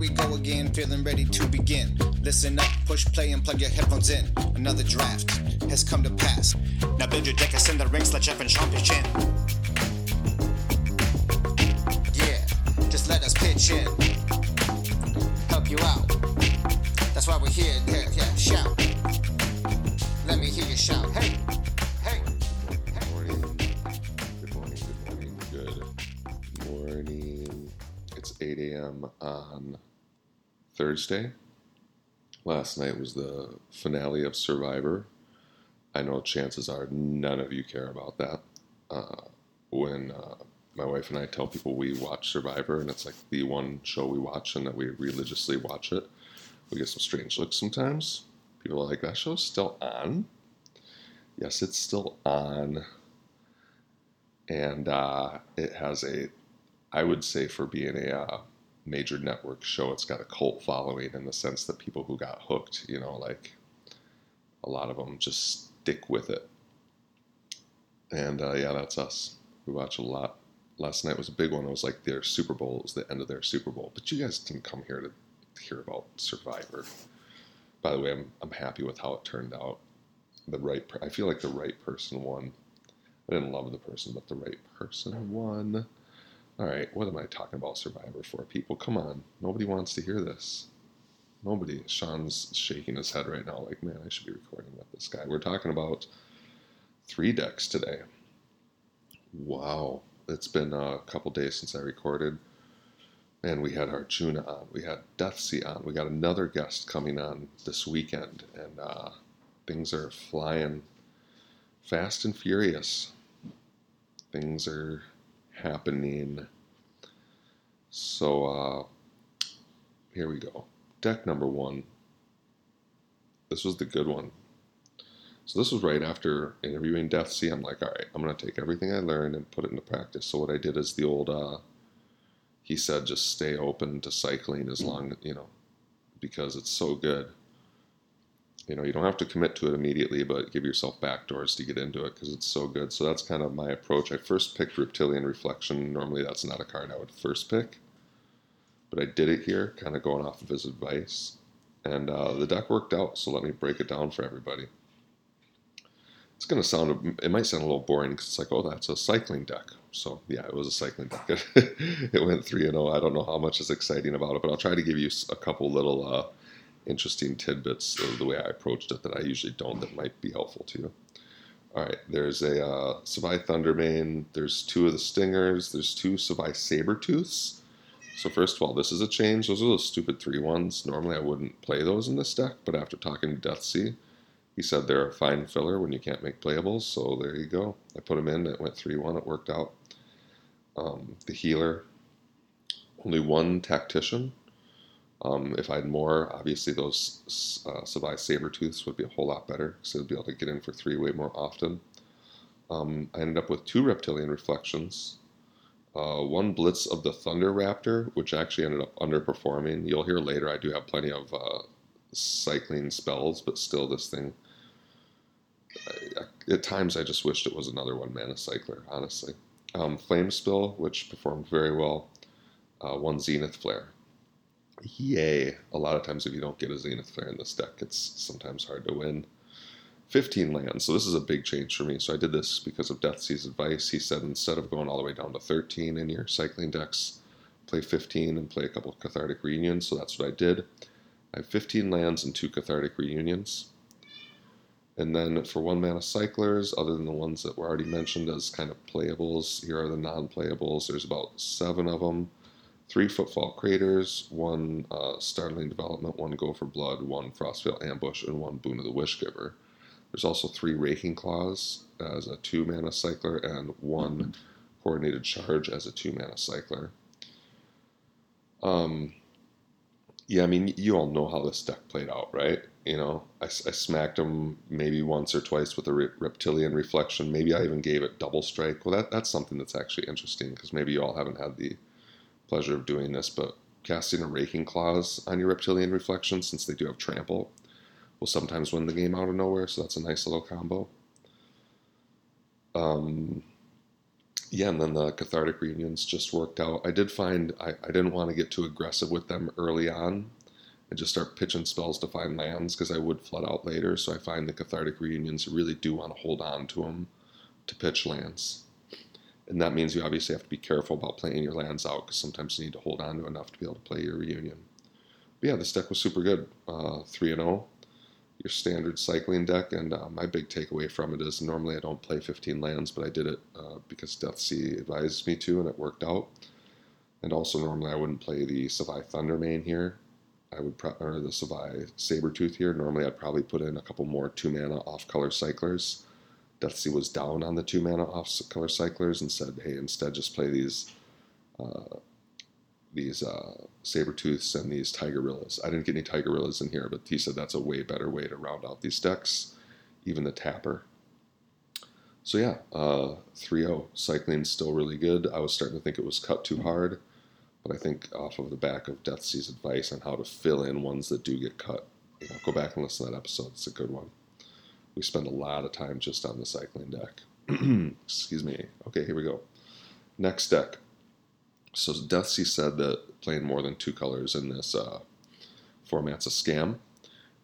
we go again, feeling ready to begin. Listen up, push play, and plug your headphones in. Another draft has come to pass. Now build your deck, and send the ranks, let Jeff and Sean pitch in. Yeah, just let us pitch in. Help you out. That's why we're here. Yeah, yeah, shout. Let me hear you shout. Hey, hey. Morning. Good morning. Good morning. Good morning. It's 8 a.m. on Thursday. Last night was the finale of Survivor. I know chances are none of you care about that. Uh, when uh, my wife and I tell people we watch Survivor and it's like the one show we watch and that we religiously watch it, we get some strange looks sometimes. People are like, that show's still on? Yes, it's still on and uh, it has a, I would say, for being a uh, major network show, it's got a cult following in the sense that people who got hooked, you know, like a lot of them just stick with it. And uh, yeah, that's us. We watch a lot. Last night was a big one. It was like their Super Bowl. It was the end of their Super Bowl. But you guys didn't come here to hear about Survivor. By the way, I'm, I'm happy with how it turned out. The right, per- I feel like the right person won. I didn't love the person, but the right person won. All right, what am I talking about Survivor for? People, come on. Nobody wants to hear this. Nobody. Sean's shaking his head right now, like, man, I should be recording with this guy. We're talking about three decks today. Wow. It's been a couple days since I recorded. And we had Arjuna on. We had Deathsie on. We got another guest coming on this weekend. And uh, things are flying fast and furious. Things are happening. So uh, here we go. Deck number one. This was the good one. So this was right after interviewing Deathsie. I'm like, all right, I'm gonna take everything I learned and put it into practice. So what I did is the old. Uh, he said, just stay open to cycling as long you know, because it's so good you know you don't have to commit to it immediately but give yourself backdoors to get into it because it's so good. So that's kind of my approach. I first picked reptilian reflection. Normally that's not a card i would first pick but i did it here kind of going off of his advice. And uh, the deck worked out so let me break it down for everybody. It's going to sound it might sound a little boring because it's like oh that's a cycling deck. So yeah it was a cycling deck. It went 3 and 0 i don't know how much is exciting about it but i'll try to give you a couple little uh, interesting tidbits of the way I approached it that I usually don't that might be helpful to you. All right, there's a uh, Savai Thundermane, there's two of the Stingers, there's two Savai Sabertooths. So first of all, this is a change. Those are those stupid three ones. Normally I wouldn't play those in this deck, but after talking to Deathsie, he said they're a fine filler when you can't make playables. So there you go. I put them in. It went 3-1. It worked out. Um, the healer, only one tactician. Um, if I had more, obviously those uh, Savai Sabertooths would be a whole lot better because I'd be able to get in for three way more often. Um, I ended up with two Reptilian Reflections, uh, one Blitz of the Thunder Raptor, which actually ended up underperforming. You'll hear later I do have plenty of uh, cycling spells, but still this thing, I, I, at times I just wished it was another one mana cycler, honestly. Um, Flame Spill, which performed very well, uh, one Zenith Flare Yay. A lot of times, if you don't get a Zenith Flare in this deck, it's sometimes hard to win. 15 lands. So this is a big change for me. So I did this because of Deathsie's advice. He said instead of going all the way down to 13 in your cycling decks, play 15 and play a couple of cathartic reunions. So that's what I did. I have 15 lands and two cathartic reunions. And then for one mana cyclers, other than the ones that were already mentioned as kind of playables, here are the non playables. There's about seven of them three footfall craters, one uh, startling development, one go for blood, one frostveil ambush, and one boon of the wishgiver. There's also three raking claws as a two mana cycler, and one coordinated charge as a two mana cycler. Um, yeah, I mean, you all know how this deck played out, right? You know, I, I smacked him maybe once or twice with a re- reptilian reflection. Maybe I even gave it double strike. Well, that, that's something that's actually interesting because maybe you all haven't had the pleasure of doing this, but casting a raking claws on your reptilian reflection, since they do have trample, will sometimes win the game out of nowhere. So that's a nice little combo. Um, yeah, and then the cathartic reunions just worked out. I did find I, I didn't want to get too aggressive with them early on and just start pitching spells to find lands because I would flood out later. So I find the cathartic reunions really do want to hold on to them to pitch lands. And that means you obviously have to be careful about playing your lands out because sometimes you need to hold on to enough to be able to play your reunion. But yeah, this deck was super good. Uh, 3 and 0 your standard cycling deck. And uh, my big takeaway from it is normally I don't play 15 lands, but I did it uh, because Deathsie advised me to, and it worked out. And also, normally I wouldn't play the Savai Thundermane here. I would pro- or the Savai Sabertooth here. Normally I'd probably put in a couple more two mana off color cyclers. Deathsie was down on the two mana off color cyclers and said, hey, instead just play these uh, these uh, saber tooths and these tigerillas. I didn't get any tigerillas in here, but he said that's a way better way to round out these decks, even the tapper. So yeah, uh, 3-0. Cycling's still really good. I was starting to think it was cut too hard, but I think off of the back of Deathsie's advice on how to fill in ones that do get cut, you know, go back and listen to that episode. It's a good one. We spend a lot of time just on the cycling deck. Excuse me. Okay, here we go. Next deck, so Deathsie said that playing more than two colors in this uh, format's a scam.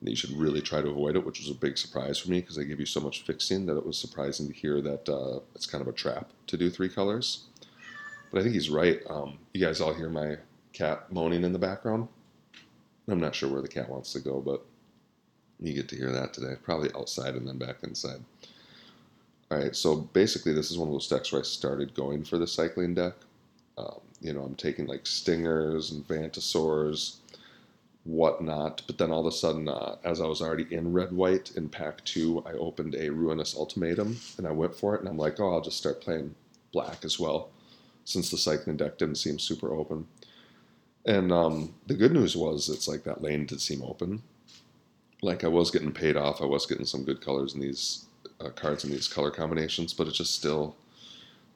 And you should really try to avoid it, which was a big surprise for me because they give you so much fixing that it was surprising to hear that uh, it's kind of a trap to do three colors. But I think he's right. Um, you guys all hear my cat moaning in the background. I'm not sure where the cat wants to go, but you get to hear that today. Probably outside and then back inside. All right, so basically, this is one of those decks where I started going for the cycling deck. Um, you know, I'm taking like stingers and vantasaurs, whatnot. But then all of a sudden, uh, as I was already in red white in pack two, I opened a ruinous ultimatum and I went for it. And I'm like, oh, I'll just start playing black as well, since the cycling deck didn't seem super open. And um, the good news was it's like that lane did seem open. Like I was getting paid off, I was getting some good colors in these uh, cards in these color combinations, but it just still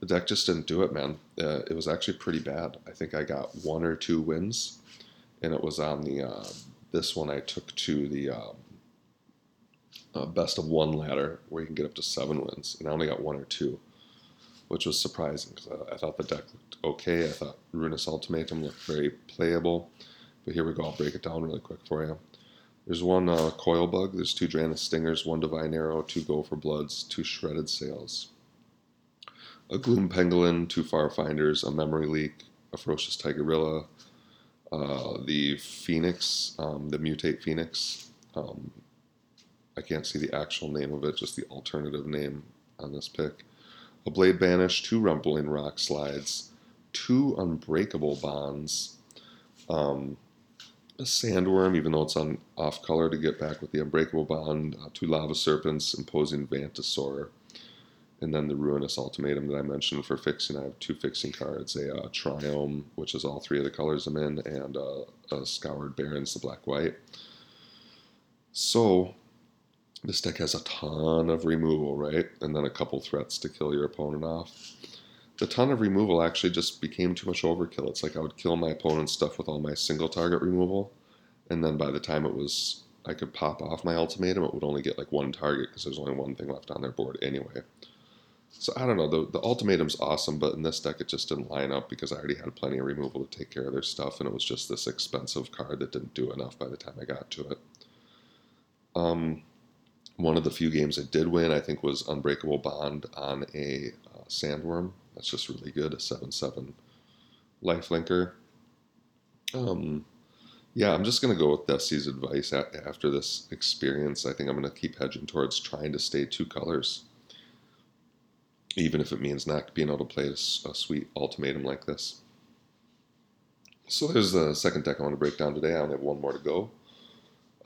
the deck just didn't do it, man. Uh, it was actually pretty bad. I think I got one or two wins, and it was on the uh, this one I took to the um, uh, best of one ladder where you can get up to seven wins, and I only got one or two, which was surprising because I, I, thought the deck looked okay. I thought Ruinous Ultimatum looked very playable, but here we go. I'll break it down really quick for you. There's one uh, Coil Bug, there's two Drannith Stingers, one Divine Arrow, two Go for Bloods, two Shredded Sails a Gloom Pangolin, two Farfinders, a Memory Leak, a Ferocious Tigerilla, uh, the Phoenix, um, the Mutate Phoenix. Um, I can't see the actual name of it, just the alternative name on this pick. A Blade Banish, two Rumbling Rock Slides, two Unbreakable Bonds, um, a Sandworm, even though it's on off color to get back with the Unbreakable Bond, uh, two Lava Serpents, Imposing Vantasaur, and then the Ruinous Ultimatum that I mentioned for fixing. I have two fixing cards a uh, Triome, which is all three of the colors I'm in, and uh, a Scoured Barrens, the black white. So, this deck has a ton of removal, right? And then a couple threats to kill your opponent off. The ton of removal actually just became too much overkill. It's like I would kill my opponent's stuff with all my single target removal, and then by the time it was I could pop off my ultimatum, it would only get like one target because there's only one thing left on their board anyway. So I don't know. The, the ultimatum's awesome, but in this deck it just didn't line up because I already had plenty of removal to take care of their stuff, and it was just this expensive card that didn't do enough by the time I got to it. Um, one of the few games I did win, I think, was Unbreakable Bond on a uh, Sandworm. That's just really good. A seven-seven lifelinker. Um, yeah, I'm just gonna go with Deathsie's advice after this experience. I think I'm gonna keep hedging towards trying to stay two colors even if it means not being able to play a, a sweet ultimatum like this. So there's the second deck I want to break down today. I only have one more to go.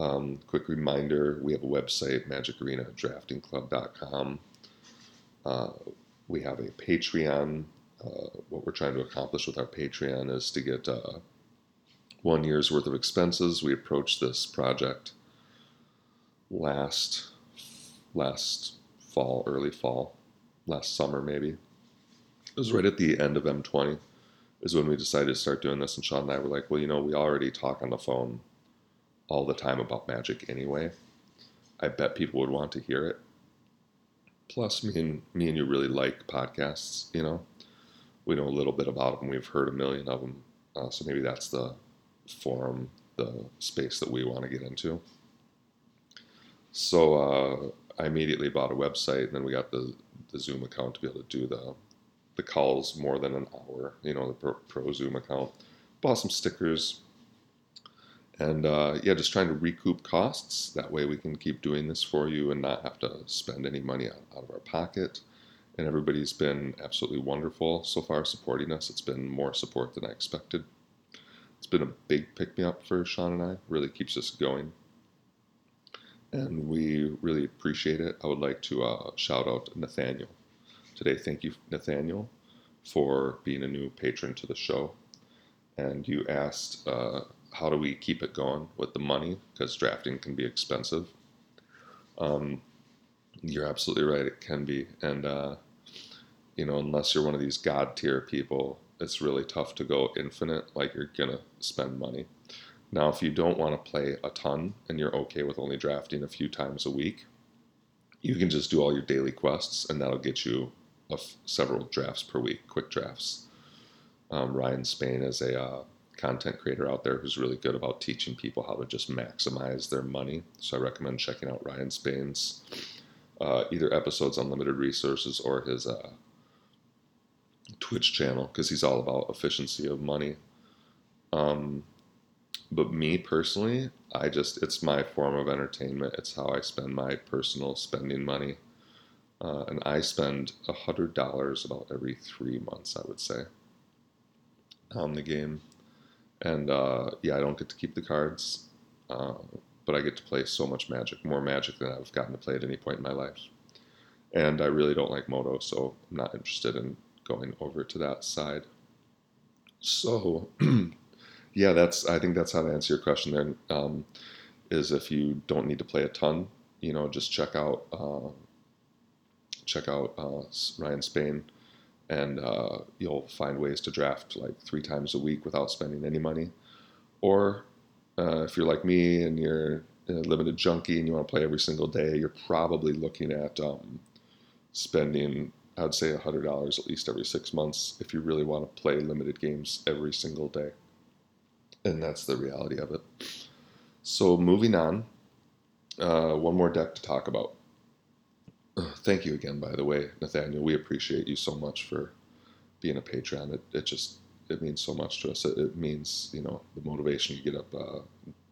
Um, quick reminder we have a website, magicarenadraftingclub.com. Uh, we have a Patreon. Uh, what we're trying to accomplish with our Patreon is to get uh, one year's worth of expenses. We approached this project last last fall, early fall, last summer maybe. It was right at the end of M20 is when we decided to start doing this, and Sean and I were like, well, you know, we already talk on the phone all the time about magic anyway. I bet people would want to hear it. Plus, me and me and you really like podcasts, you know. we know a little bit about them. We've heard a million of them. Uh, so maybe that's the forum, the space that we want to get into. So uh, I immediately bought a website, and then we got the, the Zoom account to be able to do the the calls more than an hour. You know, the Pro, Pro Zoom account. Bought some stickers, and uh, yeah, just trying to recoup costs. That way, we can keep doing this for you and not have to spend any money out, out of our pocket. And everybody's been absolutely wonderful so far supporting us. It's been more support than I expected. It's been a big pick me up for Sean and I. Really keeps us going and we really appreciate it. I would like to uh, shout out Nathaniel today. Thank you, Nathaniel, for being a new patron to the show. And you asked, uh, how do we keep it going with the money? Because drafting can be expensive. Um, you're absolutely right, it can be. And, uh, you know, unless you're one of these God tier people, it's really tough to go infinite, like you're to spend money. Now, if you don't want to play a ton and you're okay with only drafting a few times a week, you can just do all your daily quests and that'll get you several drafts per week, quick drafts. Um, Ryan Spain is a uh, content creator out there who's really good about teaching people how to just maximize their money. So I recommend checking out Ryan Spain's uh, either episodes on limited resources or his uh, Twitch channel because he's all about efficiency of money. Um, but me personally, I just, it's my form of entertainment. It's how I spend my personal spending money. Uh, and I spend $100 about every three months, I would say, on the game. And uh, yeah, I don't get to keep the cards, uh, but I get to play so much magic, more magic than I've gotten to play at any point in my life. And I really don't like Moto, so I'm not interested in going over to that side. So yeah, that's I think that's how to answer your question there. Um, is if you don't need to play a ton, you know, just check out uh, check out uh, Ryan Spain, and uh, you'll find ways to draft like three times a week without spending any money. Or uh, if you're like me and you're a limited junkie and you want to play every single day, you're probably looking at um, spending I'd say $100 at least every six months if you really want to play limited games every single day and that's the reality of it. So moving on, uh, one more deck to talk about. thank you again, by the way, Nathaniel. We appreciate you so much for being a patron. It, it just it means so much to us. It, it means you know the motivation. You get up, uh,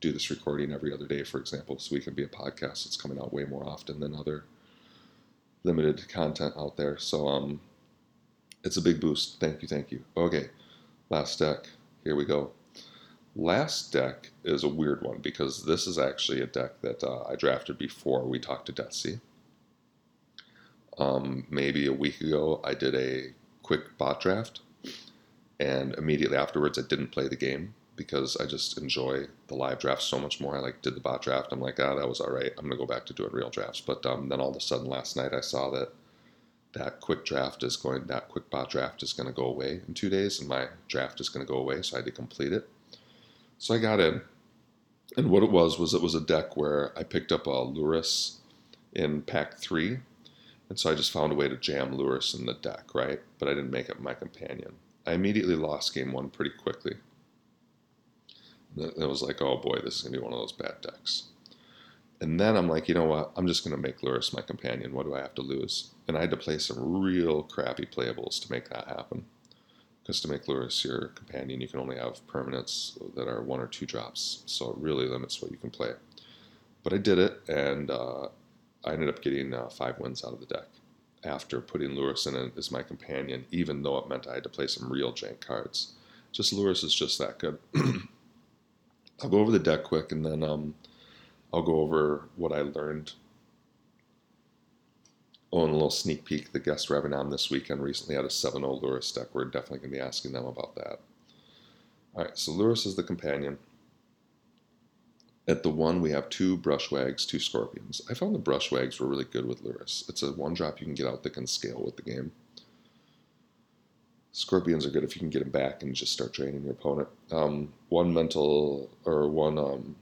do this recording every other day, for example, so we can be a podcast that's coming out way more often than other limited content out there. So um, it's a big boost. Thank you, thank you. Okay, last deck. Here we go. Last deck is a weird one because this is actually a deck that uh, I drafted before we talked to Deathsie. Um, maybe a week ago, I did a quick bot draft, and immediately afterwards, I didn't play the game because I just enjoy the live draft so much more. I like did the bot draft. I'm like, ah, that was all right. I'm gonna go back to doing real drafts. But um, then all of a sudden, last night, I saw that that quick draft is going, that quick bot draft is to go away in two days, and my draft is to go away. So I had to complete it. So I got in, and what it was was it was a deck where I picked up a Lurrus in pack three, and so I just found a way to jam Lurrus in the deck, right? But I didn't make it my companion. I immediately lost game one pretty quickly. It was like, oh boy, this is gonna be one of those bad decks. And then I'm like, you know what? I'm just gonna make Lurrus my companion. What do I have to lose? And I had to play some real crappy playables to make that happen. Because to make Lurrus your companion, you can only have permanents that are one or two drops, so it really limits what you can play. But I did it, and uh, I ended up getting uh, five wins out of the deck after putting Lurrus in as my companion, even though it meant I had to play some real jank cards. Just Lurrus is just that good. I'll go over the deck quick, and then um, I'll go over what I learned Oh, and a little sneak peek. The guest Revenant this weekend recently had a 7 0 Lurrus deck. We're definitely going to be asking them about that. All right, so Lurrus is the companion. At the one, we have two Brushwags, two Scorpions. I found the Brushwags were really good with Lurrus. It's a one drop you can get out that can scale with the game. Scorpions are good if you can get them back and just start draining your opponent. Um, one mental, or one, um,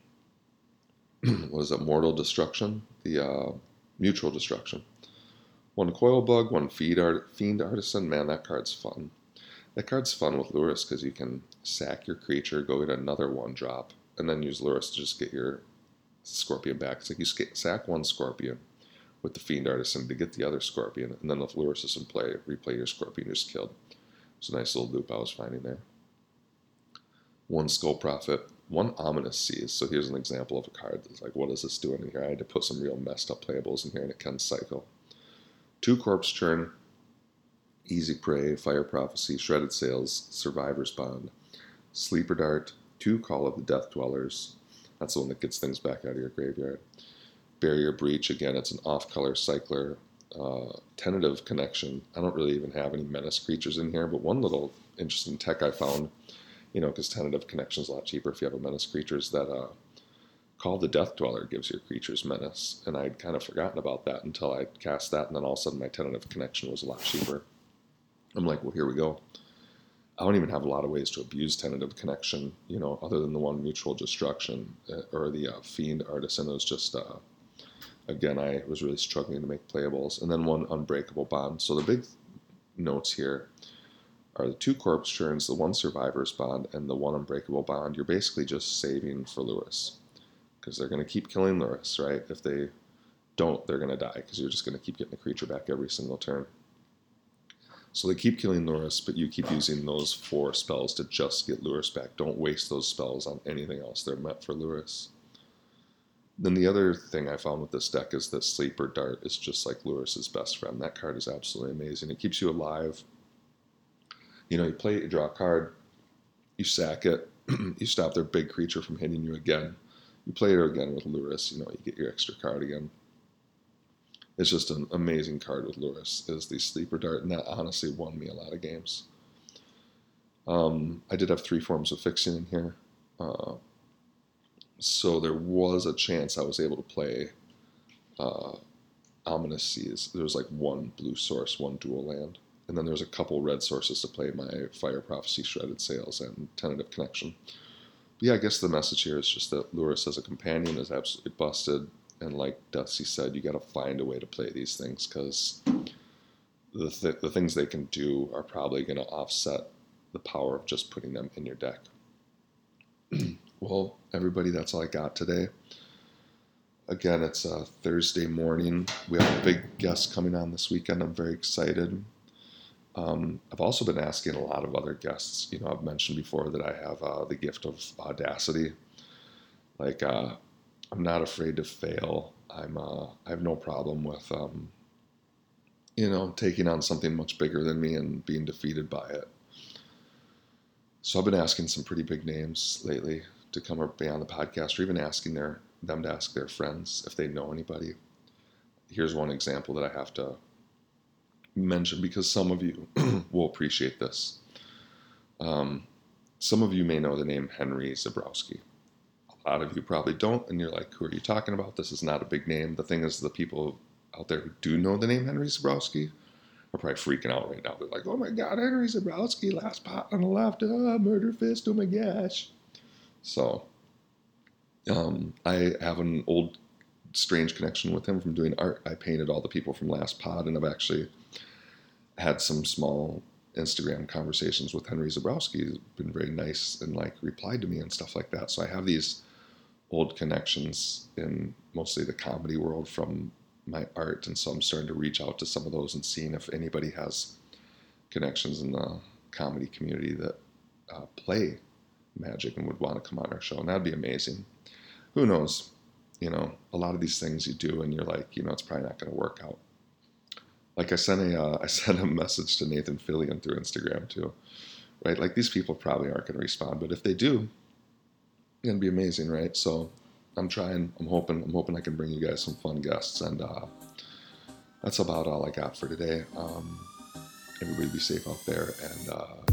what is it, Mortal Destruction? The uh, Mutual Destruction one Coil Bug, one Feed Art, Fiend Artisan. Man, that card's fun. That card's fun with Lurrus because you can sack your creature, go get another one drop, and then use Lurrus to just get your Scorpion back. It's like you sack one Scorpion with the Fiend Artisan to get the other Scorpion, and then if Lurrus is in play, replay your Scorpion just killed. It's a nice little loop I was finding there. One Skull Prophet, one Ominous Seas. So here's an example of a card that's like, what is this doing in here? I had to put some real messed up playables in here, and it can cycle. Two Corpse Churn, Easy Prey, Fire Prophecy, Shredded Sails, Survivor's Bond, Sleeper Dart, two Call of the Death Dwellers. That's the one that gets things back out of your graveyard. Barrier Breach, again, it's an off color cycler. Uh, tentative Connection. I don't really even have any menace creatures in here, but one little interesting tech I found, you know, because tentative connection is a lot cheaper if you have a menace creature, is that uh, Call the Death Dweller gives your creatures menace. And I'd kind of forgotten about that until I cast that, and then all of a sudden my tentative connection was a lot cheaper. I'm like, well, here we go. I don't even have a lot of ways to abuse tentative connection, you know, other than the one mutual destruction uh, or the uh, fiend artisan. It was just, uh, again, I was really struggling to make playables. And then one unbreakable bond. So the big notes here are the two corpse churns, the one survivor's bond, and the one unbreakable bond. You're basically just saving for Lurrus because they're going to keep killing Lurrus, right? If they don't, they're going to die because you're just going to keep getting the creature back every single turn. So they keep killing Lurrus, but you keep using those four spells to just get Lurrus back. Don't waste those spells on anything else. They're meant for Lurrus. Then the other thing I found with this deck is that Sleeper Dart is just like Lurrus's best friend. That card is absolutely amazing. It keeps you alive. You know, you play it, you draw a card, you sack it, you stop their big creature from hitting you again. You play it again with Lurrus, you know, you get your extra card again. It's just an amazing card with Lurrus is the sleeper dart, and that honestly won me a lot of games. Um, I did have three forms of fixing in here, uh, so there was a chance I was able to play uh, Ominous Seas. There was like one blue source, one dual land, and then there's a couple red sources to play my Fire Prophecy, Shredded Sails, and Tentative Connection. But yeah, I guess the message here is just that Lurrus as a companion is absolutely busted and like Dusty said, you got to find a way to play these things because the th- the things they can do are probably going to offset the power of just putting them in your deck. well, everybody, that's all I got today. Again, it's a Thursday morning. We have a big guest coming on this weekend. I'm very excited. Um, I've also been asking a lot of other guests. You know, I've mentioned before that I have uh, the gift of audacity. Like, uh, I'm not afraid to fail. I'm uh, I have no problem with um, you know taking on something much bigger than me and being defeated by it. So I've been asking some pretty big names lately to come or be on the podcast, or even asking their them to ask their friends if they know anybody. Here's one example that I have to mention because some of you will appreciate this. Um, some of you may know the name Henry Zebrowski a lot of you probably don't, and you're like, who are you talking about? This is not a big name. The thing is, the people out there who do know the name Henry Zebrowski are probably freaking out right now. They're like, oh my God, Henry Zebrowski, last pod on the left, ah, murder fist, oh my gosh. So, um, I have an old strange connection with him from doing art. I painted all the people from Last Pod, and I've actually had some small Instagram conversations with Henry Zebrowski. He's been very nice and like replied to me and stuff like that. So I have these old connections in mostly the comedy world from my art, and so I'm starting to reach out to some of those and seeing if anybody has connections in the comedy community that uh, play magic and would want to come on our show, and that'd be amazing. Who knows? You know, a lot of these things you do, and you're like, you know, it's probably not going to work out. Like I sent a, uh, I sent a message to Nathan Fillion through Instagram too, right? Like these people probably aren't going to respond, but if they do, gonna be amazing, right? So I'm trying. I'm hoping. I'm hoping I can bring you guys some fun guests, and uh, that's about all I got for today. Um, everybody be safe out there, and uh,